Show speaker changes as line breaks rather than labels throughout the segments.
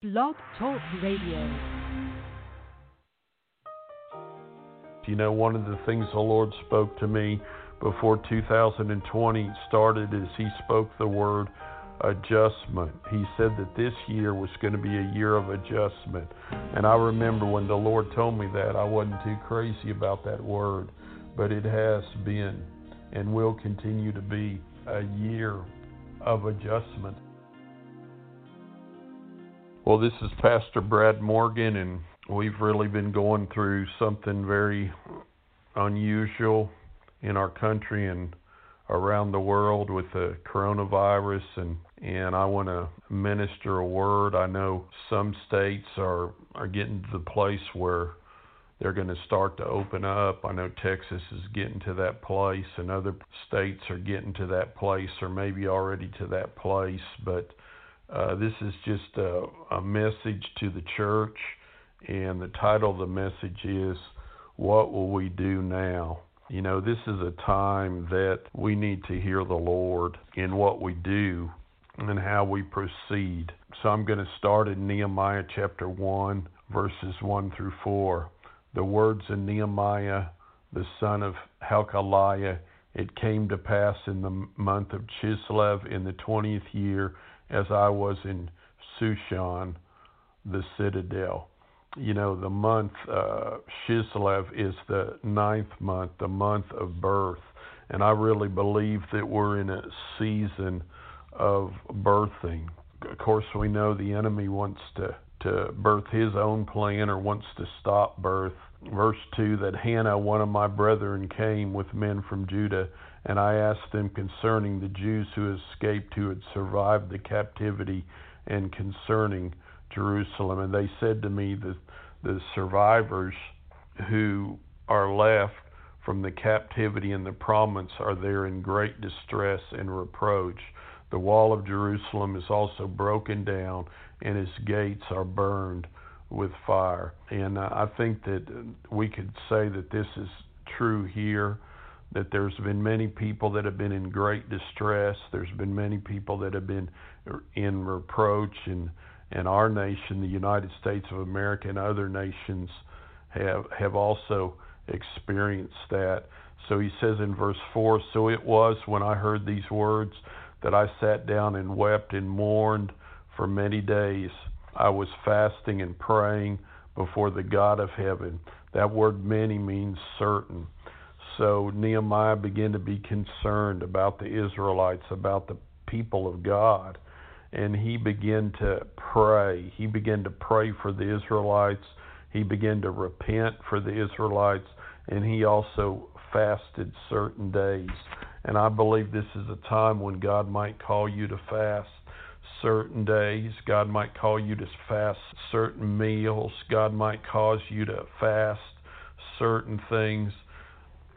Blog Talk Radio.
You know, one of the things the Lord spoke to me before 2020 started is He spoke the word adjustment. He said that this year was going to be a year of adjustment. And I remember when the Lord told me that, I wasn't too crazy about that word, but it has been and will continue to be a year of adjustment. Well, this is Pastor Brad Morgan, and we've really been going through something very unusual in our country and around the world with the coronavirus and and I want to minister a word. I know some states are are getting to the place where they're going to start to open up. I know Texas is getting to that place and other states are getting to that place or maybe already to that place, but uh, this is just a, a message to the church and the title of the message is what will we do now? You know, this is a time that we need to hear the Lord in what we do and how we proceed. So I'm going to start in Nehemiah chapter 1, verses 1 through 4. The words in Nehemiah, the son of Hachaliah, it came to pass in the month of Chislev in the 20th year, as I was in Shushan, the citadel. You know, the month uh, Chislev is the ninth month, the month of birth. And I really believe that we're in a season of birthing. Of course, we know the enemy wants to, to birth his own plan or wants to stop birth. Verse 2 that Hanani, one of my brethren, came with men from Judah, and I asked them concerning the Jews who escaped, who had survived the captivity, and concerning Jerusalem. And they said to me that the survivors who are left from the captivity in the promise are there in great distress and reproach. The wall of Jerusalem is also broken down, and its gates are burned with fire. And I think that we could say that this is true here. That there's been many people that have been in great distress. There's been many people that have been in reproach, and and our nation, the United States of America, and other nations have have also experienced that. So he says in verse four. So it was when I heard these words that I sat down and wept and mourned for many days. I was fasting and praying before the God of heaven. That word many means certain. So Nehemiah began to be concerned about the Israelites, about the people of God. And he began to pray. He began to pray for the Israelites. He began to repent for the Israelites. And he also fasted certain days. And I believe this is a time when God might call you to fast certain days. God might call you to fast certain meals. God might cause you to fast certain things.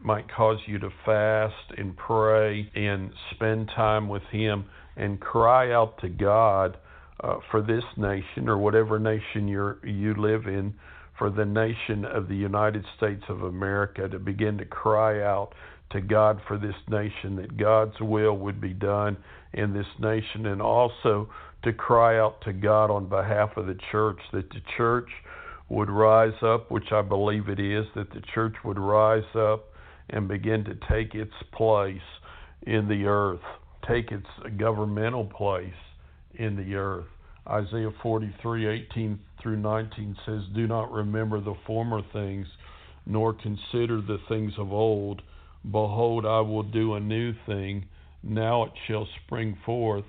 Might cause you to fast and pray and spend time with Him and cry out to God uh, for this nation or whatever nation you you live in, for the nation of the United States of America to begin to cry out to God for this nation, that God's will would be done in this nation, and also to cry out to God on behalf of the church, that the church would rise up, which I believe it is, that the church would rise up and begin to take its place in the earth, take its governmental place in the earth. Isaiah 43:18 through 19 says, Do not remember the former things, nor consider the things of old Behold, I will do a new thing. Now it shall spring forth.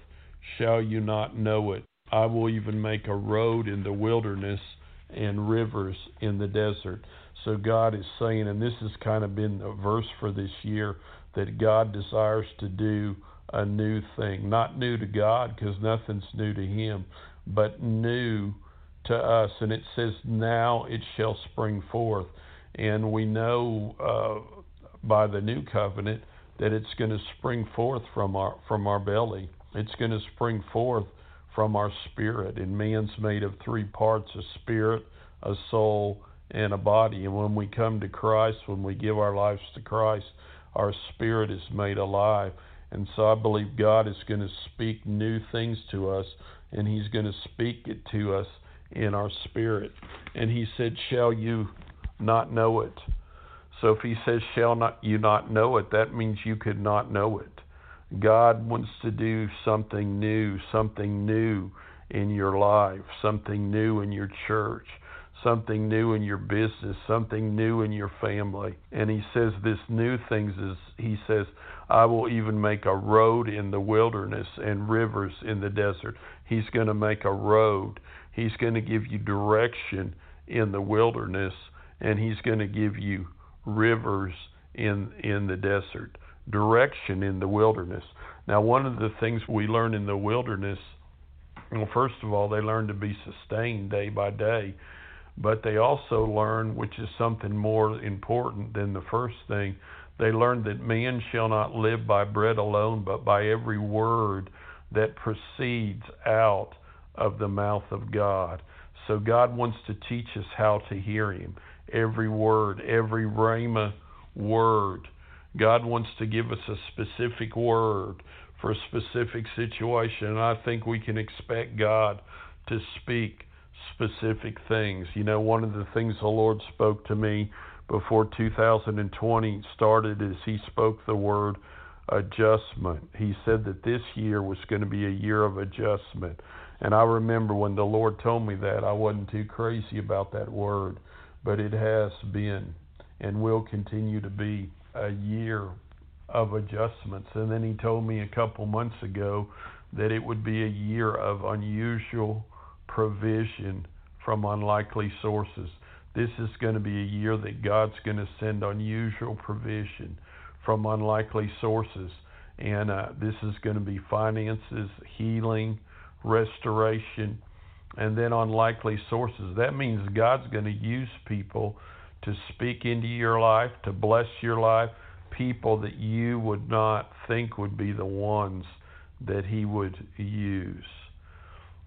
Shall you not know it? I will even make a road in the wilderness and rivers in the desert. So God is saying, and this has kind of been a verse for this year, that God desires to do a new thing. Not new to God, because nothing's new to Him, but new to us. And it says, Now it shall spring forth. And we know uh, by the new covenant that it's going to spring forth from our from our belly. It's going to spring forth from our spirit. And man's made of three parts: a spirit, a soul, and a body. And when we come to Christ, when we give our lives to Christ, our spirit is made alive. And so I believe God is going to speak new things to us and He's going to speak it to us in our spirit. And He said, Shall you not know it? So if He says, Shall not you not know it, that means you could not know it. God wants to do something new, something new in your life, something new in your church, something new in your business, something new in your family. And he says this new things is he says, I will even make a road in the wilderness and rivers in the desert. He's going to make a road. He's going to give you direction in the wilderness and he's going to give you rivers in in the desert direction in the wilderness. Now, one of the things we learn in the wilderness, well, first of all, they learn to be sustained day by day, but they also learn, which is something more important than the first thing, they learn that man shall not live by bread alone, but by every word that proceeds out of the mouth of God. So God wants to teach us how to hear Him. Every word, every rhema word God wants to give us a specific word for a specific situation. And I think we can expect God to speak specific things. You know, one of the things the Lord spoke to me before 2020 started is He spoke the word adjustment. He said that this year was going to be a year of adjustment. And I remember when the Lord told me that, I wasn't too crazy about that word, but it has been and will continue to be a year of adjustments. And then he told me a couple months ago that it would be a year of unusual provision from unlikely sources. This is going to be a year that God's going to send unusual provision from unlikely sources. And uh, this is going to be finances, healing, restoration, and then unlikely sources. That means God's going to use people to speak into your life, to bless your life, people that you would not think would be the ones that He would use.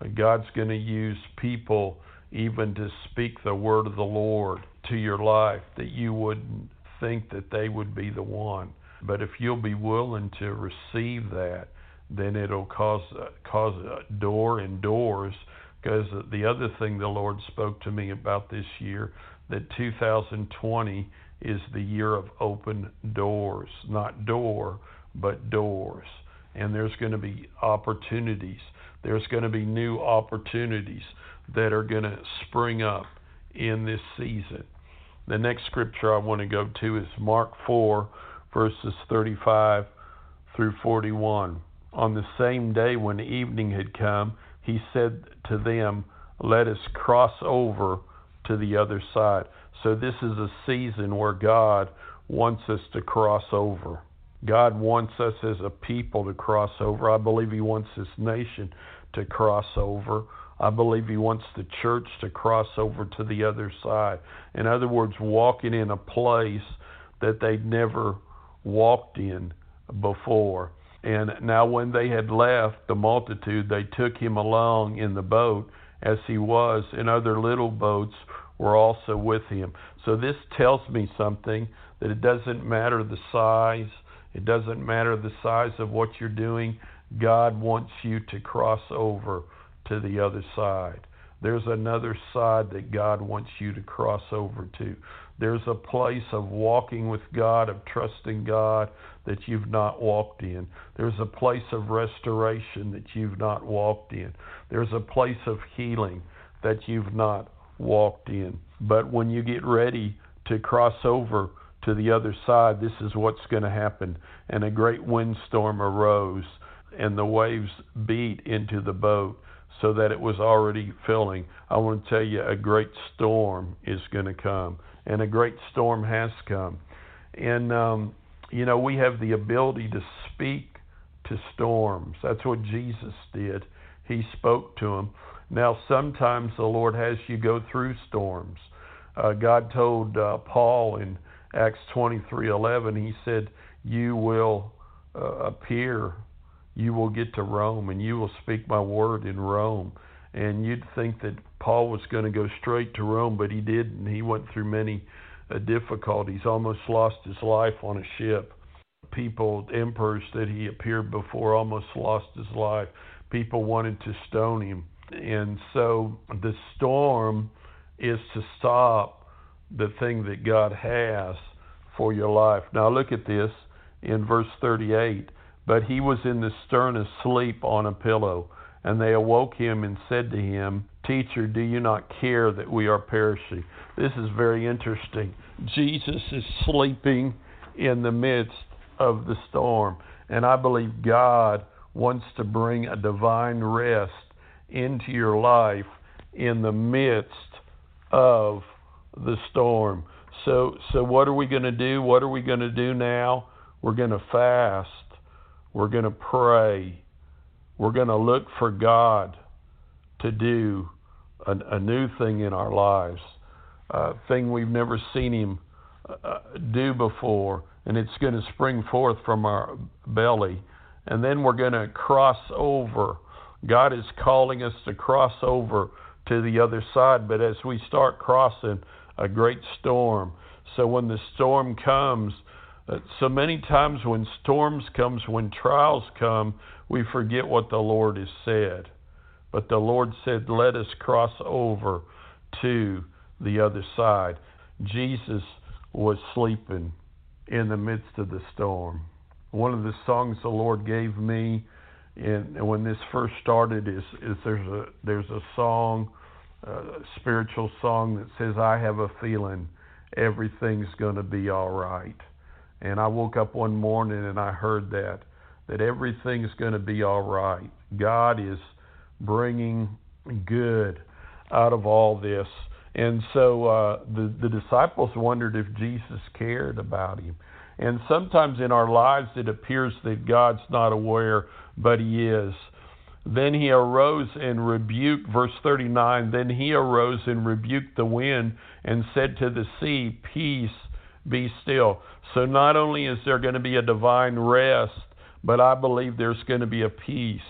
God's going to use people even to speak the word of the Lord to your life that you wouldn't think that they would be the one. But if you'll be willing to receive that, then it'll cause cause a door and doors. Because the other thing the Lord spoke to me about this year that 2020 is the year of open doors, not door, but doors. And there's going to be opportunities. There's going to be new opportunities that are going to spring up in this season. The next scripture I want to go to is Mark 4, verses 35 through 41. On the same day when evening had come, he said to them, Let us cross over to the other side. So this is a season where God wants us to cross over. God wants us as a people to cross over. I believe He wants this nation to cross over. I believe He wants the church to cross over to the other side. In other words, walking in a place that they'd never walked in before. And now, when they had left the multitude, they took him along in the boat as he was, and other little boats were also with him. So this tells me something that it doesn't matter the size, it doesn't matter the size of what you're doing. God wants you to cross over to the other side. There's another side that God wants you to cross over to. There's a place of walking with God, of trusting God that you've not walked in. There's a place of restoration that you've not walked in. There's a place of healing that you've not walked in. But when you get ready to cross over to the other side, this is what's going to happen. And a great windstorm arose, and the waves beat into the boat so that it was already filling. I want to tell you, a great storm is going to come, and a great storm has come. And, um, you know, we have the ability to speak to storms. That's what Jesus did. He spoke to them. Now, sometimes the Lord has you go through storms. Uh, God told uh, Paul in Acts 23:11, He said, "You will uh, appear, you will get to Rome, and you will speak my word in Rome." And you'd think that Paul was going to go straight to Rome, but he didn't. He went through many uh, difficulties, almost lost his life on a ship. People, emperors that he appeared before, almost lost his life people wanted to stone him. And so the storm is to stop the thing that God has for your life. Now look at this in verse 38. But he was in the stern asleep on a pillow. And they awoke him and said to him, Teacher, do you not care that we are perishing? This is very interesting. Jesus is sleeping in the midst of the storm. And I believe God wants to bring a divine rest into your life in the midst of the storm. So so what are we going to do? What are we going to do now? We're going to fast. We're going to pray. We're going to look for God to do a, a new thing in our lives, a thing we've never seen Him uh, do before, and it's going to spring forth from our belly. And then we're going to cross over. God is calling us to cross over to the other side, but as we start crossing, a great storm. So when the storm comes, uh, Uh, so many times when storms comes, when trials come, we forget what the Lord has said. But the Lord said, "Let us cross over to the other side." Jesus was sleeping in the midst of the storm. One of the songs the Lord gave me, and when this first started, is is there's a there's a song, a spiritual song that says, "I have a feeling everything's going to be all right." And I woke up one morning and I heard that that everything's going to be all right. God is bringing good out of all this. And so uh, the the disciples wondered if Jesus cared about him. And sometimes in our lives it appears that God's not aware, but He is. Then he arose and rebuked, verse 39, then he arose and rebuked the wind and said to the sea, Peace, be still. So not only is there going to be a divine rest, but I believe there's going to be a peace.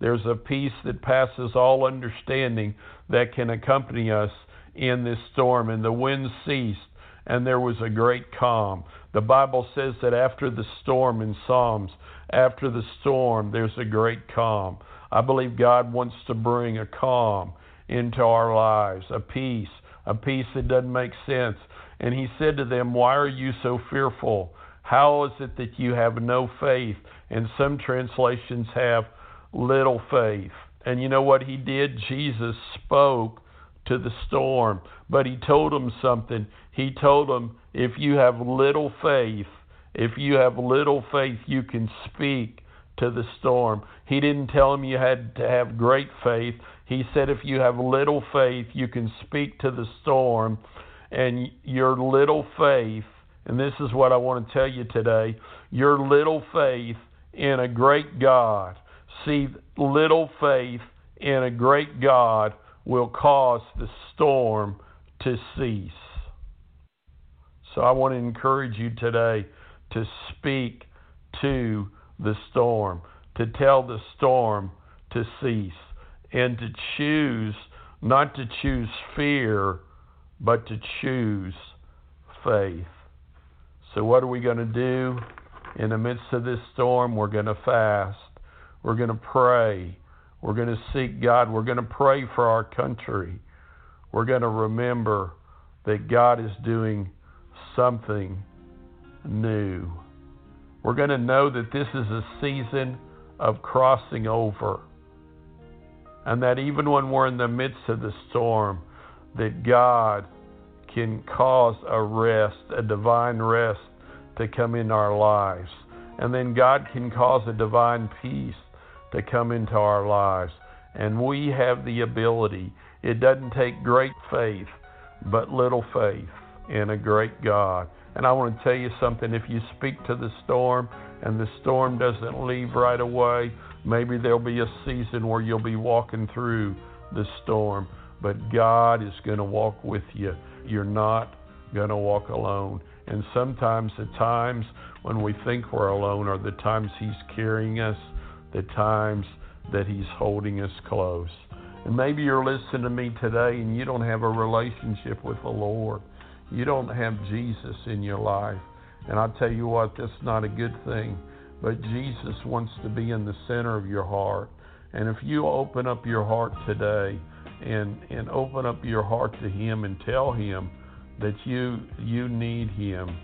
There's a peace that passes all understanding that can accompany us in this storm. And the wind ceased, and there was a great calm. The Bible says that after the storm in Psalms, after the storm, there's a great calm. I believe God wants to bring a calm into our lives, a peace, a peace that doesn't make sense. And he said to them, Why are you so fearful? How is it that you have no faith? And some translations have little faith. And you know what he did? Jesus spoke to the storm, but he told them something. He told them, if you have little faith, if you have little faith, you can speak to the storm. He didn't tell them you had to have great faith. He said, if you have little faith, you can speak to the storm. And your little faith, and this is what I want to tell you today your little faith in a great God. See, little faith in a great God will cause the storm to cease. So I want to encourage you today to speak to the storm, to tell the storm to cease, and to choose not to choose fear, but to choose faith. So, what are we going to do in the midst of this storm? We're going to fast. We're going to pray. We're going to seek God. We're going to pray for our country. We're going to remember that God is doing something new. We're going to know that this is a season of crossing over. And that even when we're in the midst of the storm, that God can cause a rest, a divine rest to come in our lives. And then God can cause a divine peace to come into our lives. And we have the ability. It doesn't take great faith, but little faith in a great God. And I want to tell you something if you speak to the storm and the storm doesn't leave right away, maybe there'll be a season where you'll be walking through the storm. But God is going to walk with you. You're not going to walk alone. And sometimes the times when we think we're alone are the times He's carrying us, the times that He's holding us close. And maybe you're listening to me today and you don't have a relationship with the Lord you don't have Jesus in your life. And I tell you what, that's not a good thing. But Jesus wants to be in the center of your heart. And if you open up your heart today and and open up your heart to him and tell him that you you need him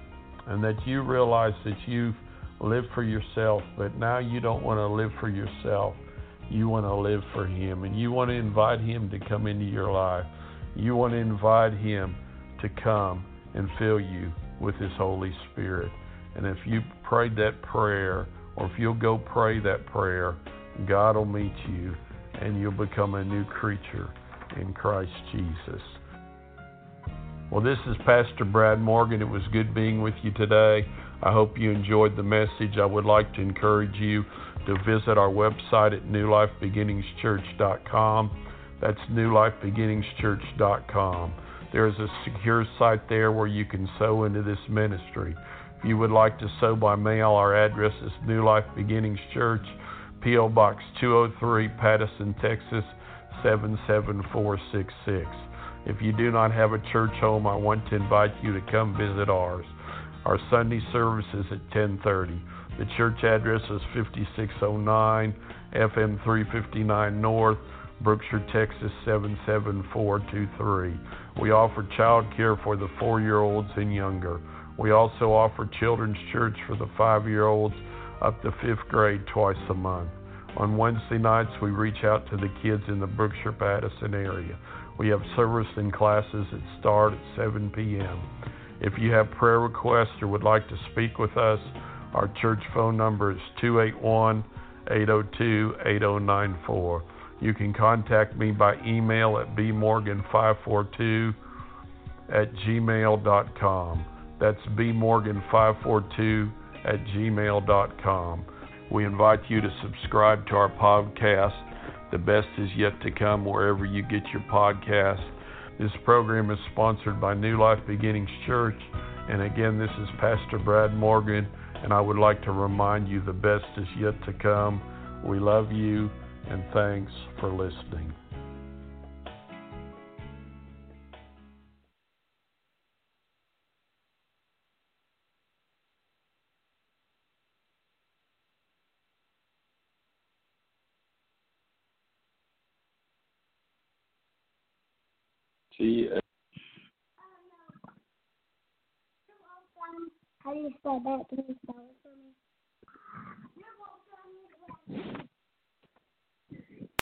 and that you realize that you've lived for yourself, but now you don't want to live for yourself. You want to live for him and you want to invite him to come into your life. You want to invite him to come and fill you with his Holy Spirit. And if you prayed that prayer, or if you'll go pray that prayer, God will meet you and you'll become a new creature in Christ Jesus. Well, this is Pastor Brad Morgan. It was good being with you today. I hope you enjoyed the message. I would like to encourage you to visit our website at newlifebeginningschurch.com. That's newlifebeginningschurch.com. There's a secure site there where you can sow into this ministry. If you would like to sow by mail, our address is New Life Beginnings Church, P.O. Box 203, Pattison, Texas 77466. If you do not have a church home, I want to invite you to come visit ours. Our Sunday service is at 10:30. The church address is 5609 FM 359 North, Brookshire, Texas 77423. We offer child care for the 4-year-olds and younger. We also offer children's church for the 5-year-olds up to 5th grade twice a month. On Wednesday nights, we reach out to the kids in the Brookshire Pattison area. We have service and classes that start at 7 p.m. If you have prayer requests or would like to speak with us, our church phone number is 281 802 8094. You can contact me by email at bmorgan542 at gmail.com. That's bmorgan542 at gmail.com. We invite you to subscribe to our podcast. The best is yet to come wherever you get your podcast. This program is sponsored by New Life Beginnings Church. And again, this is Pastor Brad Morgan, and I would like to remind you the best is yet to come. We love you, and thanks for listening.